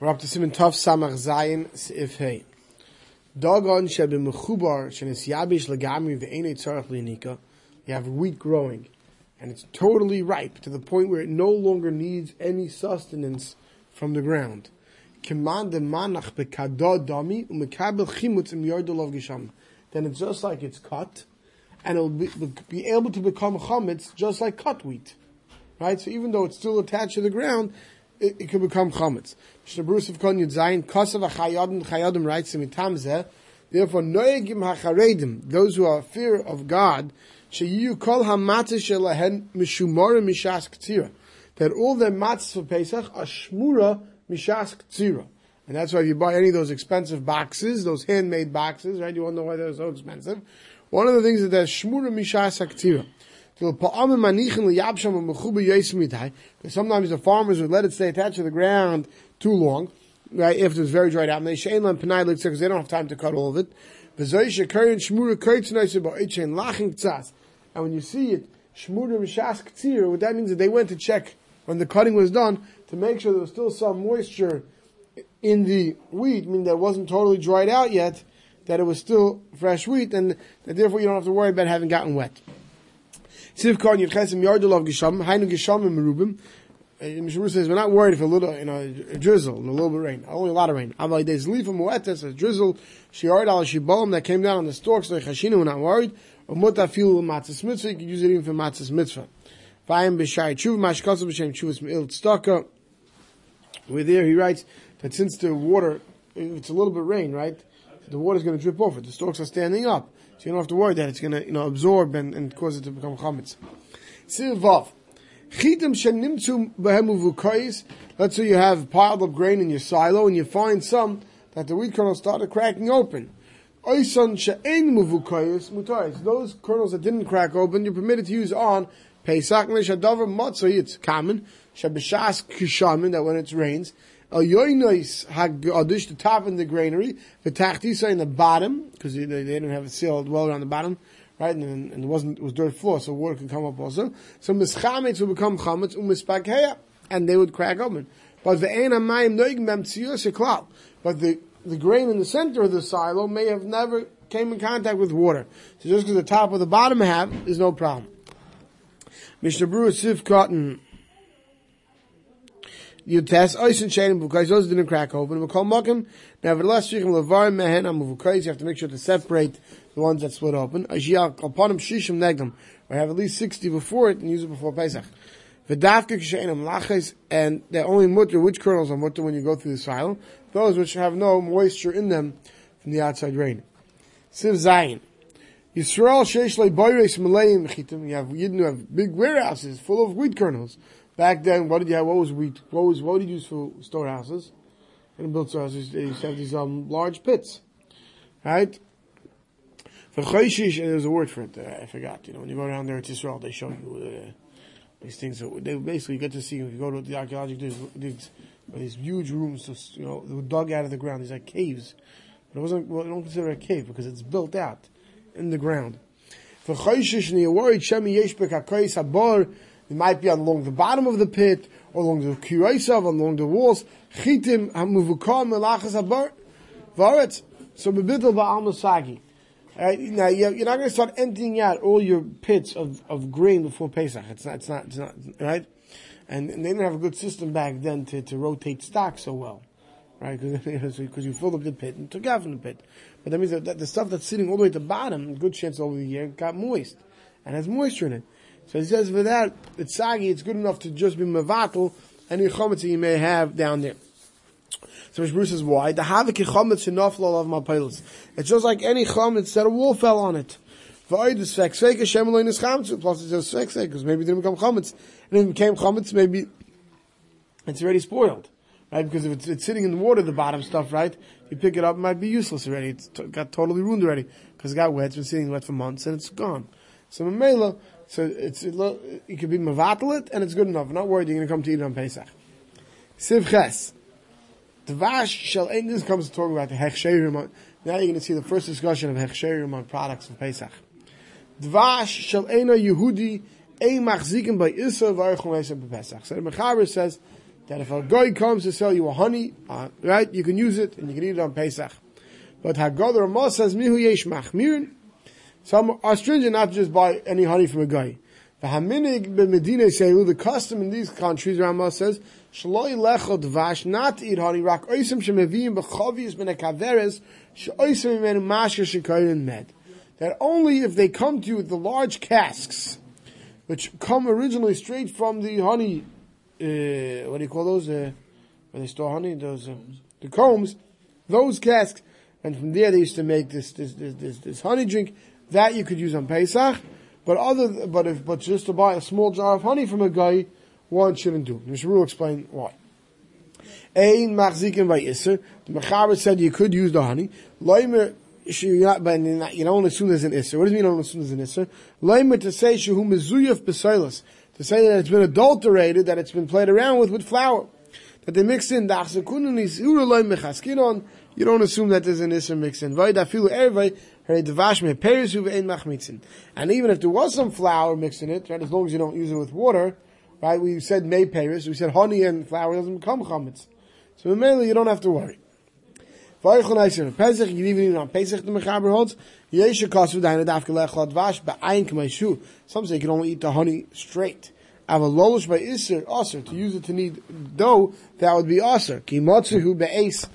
We're up to Simon Tov Samach Zayin Seif Hey. Dogon shebe mechubar shenis yabish legami ve'enei tzarech. You have wheat growing, and it's totally ripe to the point where it no longer needs any sustenance from the ground. Command the manach bekadod dami umekabel chimutz im yordolov gisham. Then it's just like it's cut, and it'll be, be able to become chametz just like cut wheat. Right? So even though it's still attached to the ground, it, it could become chametz. Mishnah Berurah of writes in. Therefore, noegim hacharedim, those who are fear of God, sheyu kol hamatzah shelahen mishumora mishas k'tzira, that all their matzahs for Pesach are shmura mishas k'tzira. And that's why if you buy any of those expensive boxes, those handmade boxes, right? You wonder why they're so expensive. One of the things that they're shmura mishas k'tzira. Sometimes the farmers would let it stay attached to the ground too long, right, if it was very dried out. And they because they don't have time to cut all of it. And when you see it, what that means is they went to check when the cutting was done to make sure there was still some moisture in the wheat, meaning that it wasn't totally dried out yet, that it was still fresh wheat, and therefore you don't have to worry about having gotten wet. Siv Khan Yirchesim Yardulov Gisham, Hainu Gishamim Merubim. Uh, Mishnah says we're not worried if a little, you know, a drizzle, a little bit of rain, only a lot of rain. Aval days leaf from Moetes, a drizzle, Shiard al Shibolim that came down on the stalks, like Hashina, we're not worried. Or Muta fil Matzis Mitzvah, you can use it even for Matzis Mitzvah. Vayim B'shai Tshuv, Mashkasa B'shem Tshuvas Me'il Tztaka. We're there, he writes that since the water, it's a little bit rain, right? The water is going to drip off it. The stalks are standing up. So you don't have to worry that it's going to, you know, absorb and, and cause it to become chametz. Silvav. Chitim shenimtzu behemu. Let's say you have piled up grain in your silo and you find some that the wheat kernels started cracking open. Oisan she'en muvukayis mutayis. Those kernels that didn't crack open, you're permitted to use on Pesach Neshadavar Matzah. It's common. Shabishas kishamin, that when it rains, El yoinois hagadish, the top in the granary, the tachtisa in the bottom, because they, didn't have it sealed well around the bottom, right? And, and it wasn't, it was dirt floor, so water could come up also. So mischametz would become chametz, umispagheya, and they would crack open. But the mayim noigim bem tziyos But the, the grain in the center of the silo may have never came in contact with water. So just because the top or the bottom have, is no problem. Mishnah Berurah Sif Katan, you test oisin shayim because those didn't crack open. We call makim. Nevertheless, mehen. You have to make sure to separate the ones that split open. Ajiyal kalpanim shishim negam. We have at least sixty before it and use it before Pesach. V'davke k'sheinam laches, and they're only mutter. Which kernels are mutter when you go through the silo? Those which have no moisture in them from the outside rain. Siv zayin. Yisrael sheish boyres malayim chitim. You have who have big warehouses full of wheat kernels. Back then, what did you have? What was wheat? What was what did you use for storehouses? And built storehouses, they used to have these um, large pits, right? For chayshish, there's a word for it. Uh, I forgot. You know, when you go down there to Israel, they show you uh, these things. So they basically get to see if you go to the archaeological digs, these huge rooms, just, you know, they were dug out of the ground. These like caves, but it wasn't. Well, don't consider it a cave because it's built out in the ground. For chayshish, and you're worried, shemi yeshbek hakayis habor. It might be along the bottom of the pit, or along the kiraisav, along the walls. Chitim hamuvukam melachas habar varetz. So bebidl ba'al masagi. Uh, now you're not going to start emptying out all your pits of, of grain before Pesach. It's not. It's not. It's not. Right. And, and they didn't have a good system back then to, to rotate stock so well, right? Because you filled up the pit and took out from the pit. But that means that the stuff that's sitting all the way at the bottom, good chance over the year, got moist and has moisture in it. So he says for that, it's sagi, it's good enough to just be mevatel any chometz you may have down there. So Bruce says, why? The havik chometz enough shenoflo of my pilots. It's just like any chometz that a wolf fell on it. Plus it says svek because maybe it didn't become chometz. And if it became chometz, maybe it's already spoiled. Right? Because if it's, it's, sitting in the water, the bottom stuff, right? You pick it up, it might be useless already. It's t- got totally ruined already. Because it got wet, it's been sitting wet for months, and it's gone. So Mamela, so it's it, it could be mavatalit and it's good enough. I'm not worried you're going to come to eat it on Pesach. Siv Ches. Dvash shall end this comes to talk about the hechsherim. Now you're going to see the first discussion of hechsherim on products of Pesach. Dvash shall ena Yehudi a machzikim by Isa v'archum Pesach. So the Mechaber says that if a guy comes to sell you a honey, uh, right, you can use it and you can eat it on Pesach. But Haggadah Ramah says, Mihu yesh machmirin. Some are stringent not to just buy any honey from a guy. The Haminig b'Medina Seilu, the custom in these countries, Rama says, Shaloi lecho dvash, not to eat honey, rak oisim mashka shekoyin med. That only if they come to you with the large casks, which come originally straight from the honey, uh, what do you call those, uh, where they store honey, those, uh, the combs, those casks, and from there they used to make this, this, this, this, this honey drink, that you could use on Pesach, but other, but if, but just to buy a small jar of honey from a guy, one shouldn't do. Mr. will explain why. Ein machzikin by Isser. The Mechaber said you could use the honey. Loimer, you're not, but you don't assume there's an Isser. What does mean you don't assume there's an Isser? Loimer to say shehu mezuyaf besailas. To say that it's been adulterated, that it's been played around with with flour. That they mix in dachsekunin is ura loim mechaskinon. You don't assume that there's an Isser mixed in. Vay dafilu ervay, and even if there was some flour mixed in it, right, as long as you don't use it with water, right, we said may paris, we said honey and flour doesn't become chametz. So mainly you don't have to worry. Pesach, you even even on Pesach the Mechaber holds, Yesha kasu daina dafke lechot vash ba'ayin k'maishu. Some say you can only eat the honey straight. Ava lolish by iser, aser, to use it to knead dough, that would be aser. Ki motzehu be'es.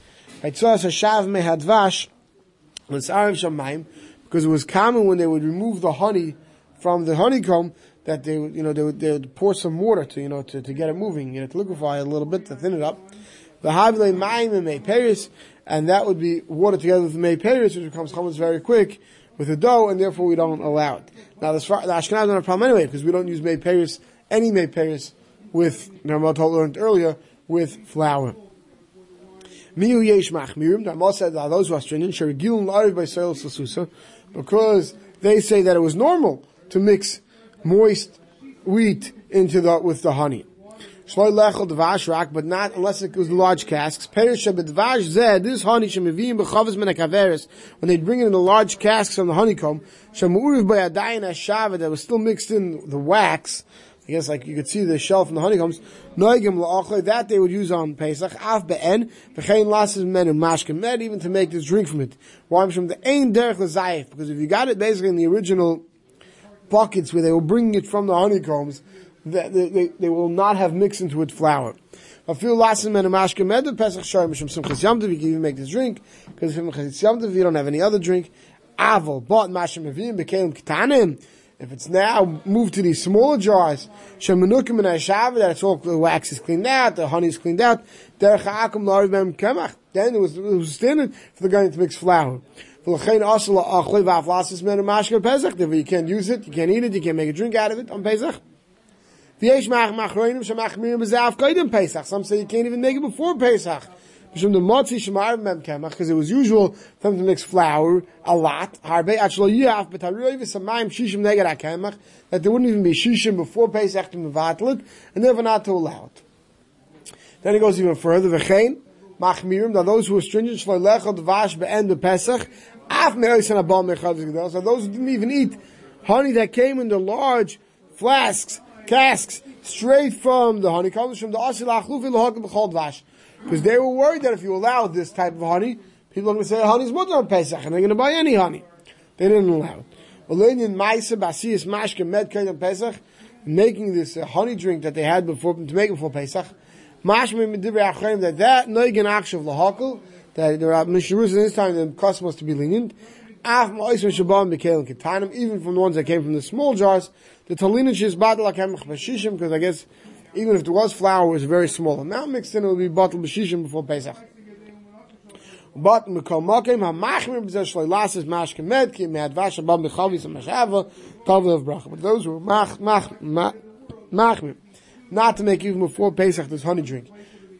Because it was common when they would remove the honey from the honeycomb that they would, you know, they would, they would pour some water to, you know, to, to get it moving, you know, to liquefy it a little bit, to thin it up. The and and that would be water together with paris, which becomes chametz very quick with the dough, and therefore we don't allow it. Now the, the Ashkenaz don't have a problem anyway, because we don't use may paris, any may paris with, Narmat learned earlier, with flour. Miu yesh machmirim. The Ramah said that those who are stringent sherigilun lariv by soil sasusa, because they say that it was normal to mix moist wheat into the with the honey. Shloi lechel dvash rak, but not unless it was large casks. Perish dvash zed. This honey shemivim b'chavos min akaveres. When they bring it in the large casks from the honeycomb, shemuriv by adayin ashava that was still mixed in the wax. I guess like you could see the shell from the honeycombs. Noigim that they would use on Pesach. Af be'en, v'chein lasses men and mashkem med, even to make this drink from it. Why? From the derech because if you got it basically in the original buckets where they were bringing it from the honeycombs, they, they, they will not have mixed into it flour. I feel lasses men and mashkem med, the Pesach shar mishum simchas you can even make this drink, because if simchas you don't have any other drink. Aval, but mashem avim, became ketanim, if it's now moved to these smaller jars, shemanukim and ashava, that it's all the wax is cleaned out, the honey is cleaned out, then it was, it was standard for the guy to mix flour. You can't use it, you can't eat it, you can't make a drink out of it on Pesach. Some say you can't even make it before Pesach because it was usual for them to mix flour a lot. That there wouldn't even be shishim before Pesach to mevatl it and never not to allow it. Then it goes even further. V'chein machmirim now those who are stringent shloy lechot vash be'end the Pesach af me'oisen abal mechad so those who didn't even eat honey that came in the large flasks casks straight from the honey comes from the asil achlufi l'hokim b'chol vash. Because they were worried that if you allowed this type of honey, people are going to say honey's mutter on Pesach, and they're going to buy any honey. They didn't allow it. Making this uh, honey drink that they had before to make it before Pesach. that that noigen akshav lahakal that there are mishnayos in this time the custom was to be lenient. Even from the ones that came from the small jars, the talina is badal because I guess even if there was flour, it was a very small amount mixed in, it would be bottled b'shishim before Pesach. But mikol mokim hamachmir b'zeh shloi lasis mashkem med me'ad vash abam b'chavis mashava tov of bracha. But those who mach mach machmir not to make even before Pesach this honey drink,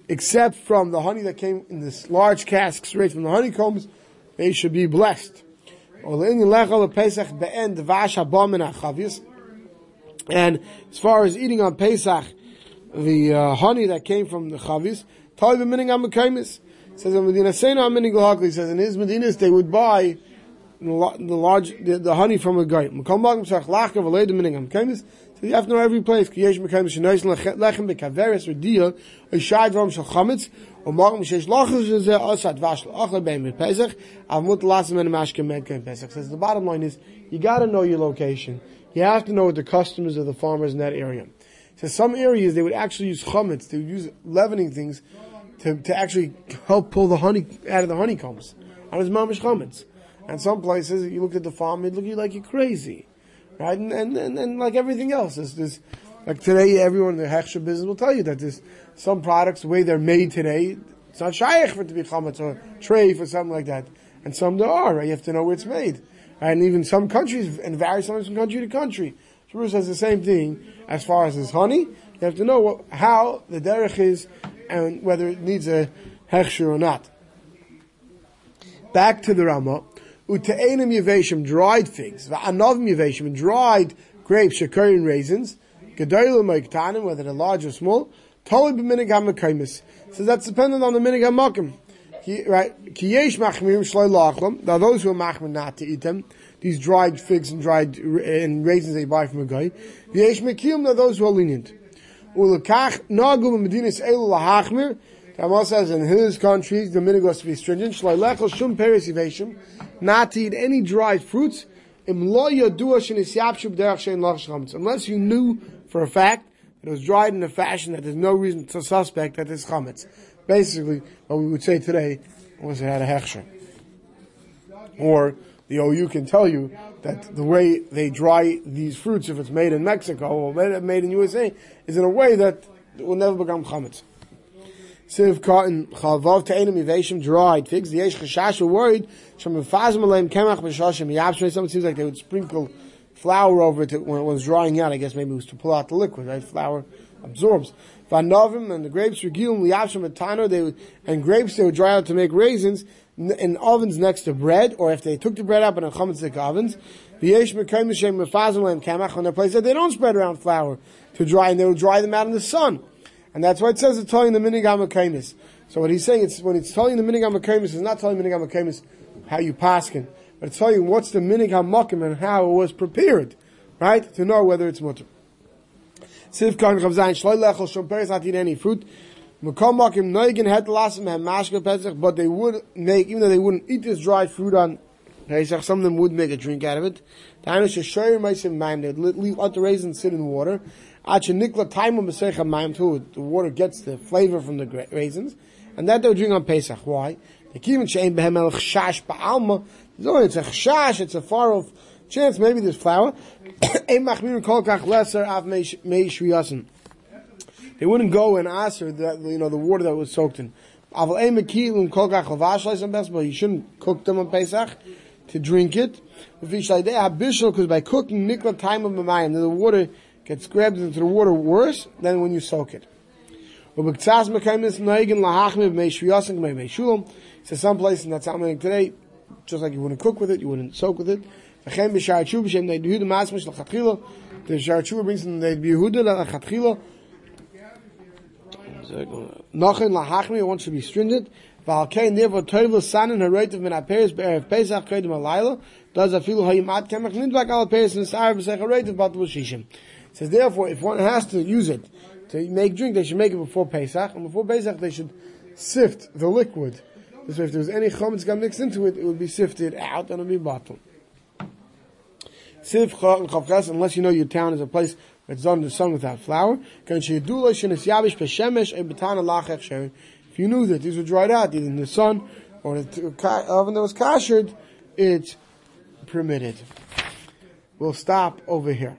except from the honey that came in this large cask straight from the honeycombs, they should be blessed. And as far as eating on Pesach, the uh, honey that came from the chavis. Talib mining am Says in Medina Sena mining He says in his Medinas they would buy the, large, the, the honey from a goy. So you have to know every place. Kiyesh mekem shenois lechem bekaveres redia a shad vom shel chametz or morgen shesh lachos ze asad vash achle beim mit pesach avmut lasim in mashke medke pesach. Says the bottom line is you got to know your location. You have to know what the customers of the farmers in that area. So some areas they would actually use chametz. They would use leavening things to, to actually help pull the honey out of the honeycombs. And it's mamish chametz. And some places you look at the farm, it look like you're crazy, right? And and, and, and like everything else, there's like today, everyone in the hechsher business will tell you that there's some products the way they're made today. It's not shaykh for it to be chametz or treif or something like that. And some there are. Right? You have to know where it's made. And even some countries, and varies sometimes from country to country. Shabbos says the same thing as far as his honey. You have to know what, how the derech is and whether it needs a hechsher or not. Back to the Ramah. Ute'enim yaveshim, dried figs. Va'anavim yaveshim, dried grapes, shakarin raisins. Gedolim ma'iktanim, whether they're large or small. Totally b'minig ha'makaimis. So that's dependent on the minig ha'makim right? Kiyesh machmir shloi lachlam. Now those who are machmir not to eat them, these dried figs and dried and raisins they buy from a guy. Kiyesh mekiyum. Now those who are lenient. Ulakach nagu medinas elu lahachmir. Tamal says in his countries the minig was to be stringent. Shloi lechel shum peris yiveshim. Not to eat any dried fruits. Unless you knew for a fact that it was dried in a fashion that there's no reason to suspect that it's chametz basically what we would say today was it had a hechsher. Or the OU can tell you that the way they dry these fruits, if it's made in Mexico or made in USA, is in a way that will never become chametz. Siv katan chavav te'enim yiveshim dried figs. The yesh chashash were worried. Shem mefazim aleim kemach b'shashim yapshem. Something seems like they would sprinkle flour over it when it was drying out. I guess maybe it was to pull out the liquid, right? Flour absorbs. Vanovim and the grapes regilim liyavshim and tano. They would, and grapes they would dry out to make raisins in ovens next to bread, or if they took the bread up in a chametzik ovens. V'yesh mekayim m'shem mefazim lehem kamach. On a place that they don't spread around flour to dry, and they will dry them out in the sun. And that's why it says it's telling the minigam mekaymis. So what he's saying, it's when it's telling the minigam mekaymis, it's not telling minigam mekaymis how you paskin, but it's telling what's the minigam makim and how it was prepared, right, to know whether it's mutter. Siv kan chav zayin shloi lechel shom peres eat any fruit. Mekom makim noigen het lasim hem mashke pesach, but they would make, even though they wouldn't eat this dried fruit on Pesach, some of them would make a drink out of it. Tainu sheshoyer meisim maim, they'd leave out the raisins sit in water. Acha nikla taimum b'secha maim too, the water gets the flavor from the raisins, and that they would drink on Pesach. Why? The kivin shein behem el chash ba'alma, it's a chash, it's a far off chance maybe there's flour. They wouldn't go and answer that you know the water that was soaked in. You shouldn't cook them on Pesach to drink it. Because by cooking nikla time of mamayim, the water gets grabbed into the water worse than when you soak it. So some places that's happening today, just like you wouldn't cook with it, you wouldn't soak with it. The shar tshuva brings one should be stringent. Does says therefore, if one has to use it to make drink, they should make it before Pesach, and before Pesach they should sift the liquid. So if there was any chometz got mixed into it, it would be sifted out and it would be bottled unless you know your town is a place that's under sun without flour. If you knew that these were dried out either in the sun or the oven that was kashered, it's permitted. We'll stop over here.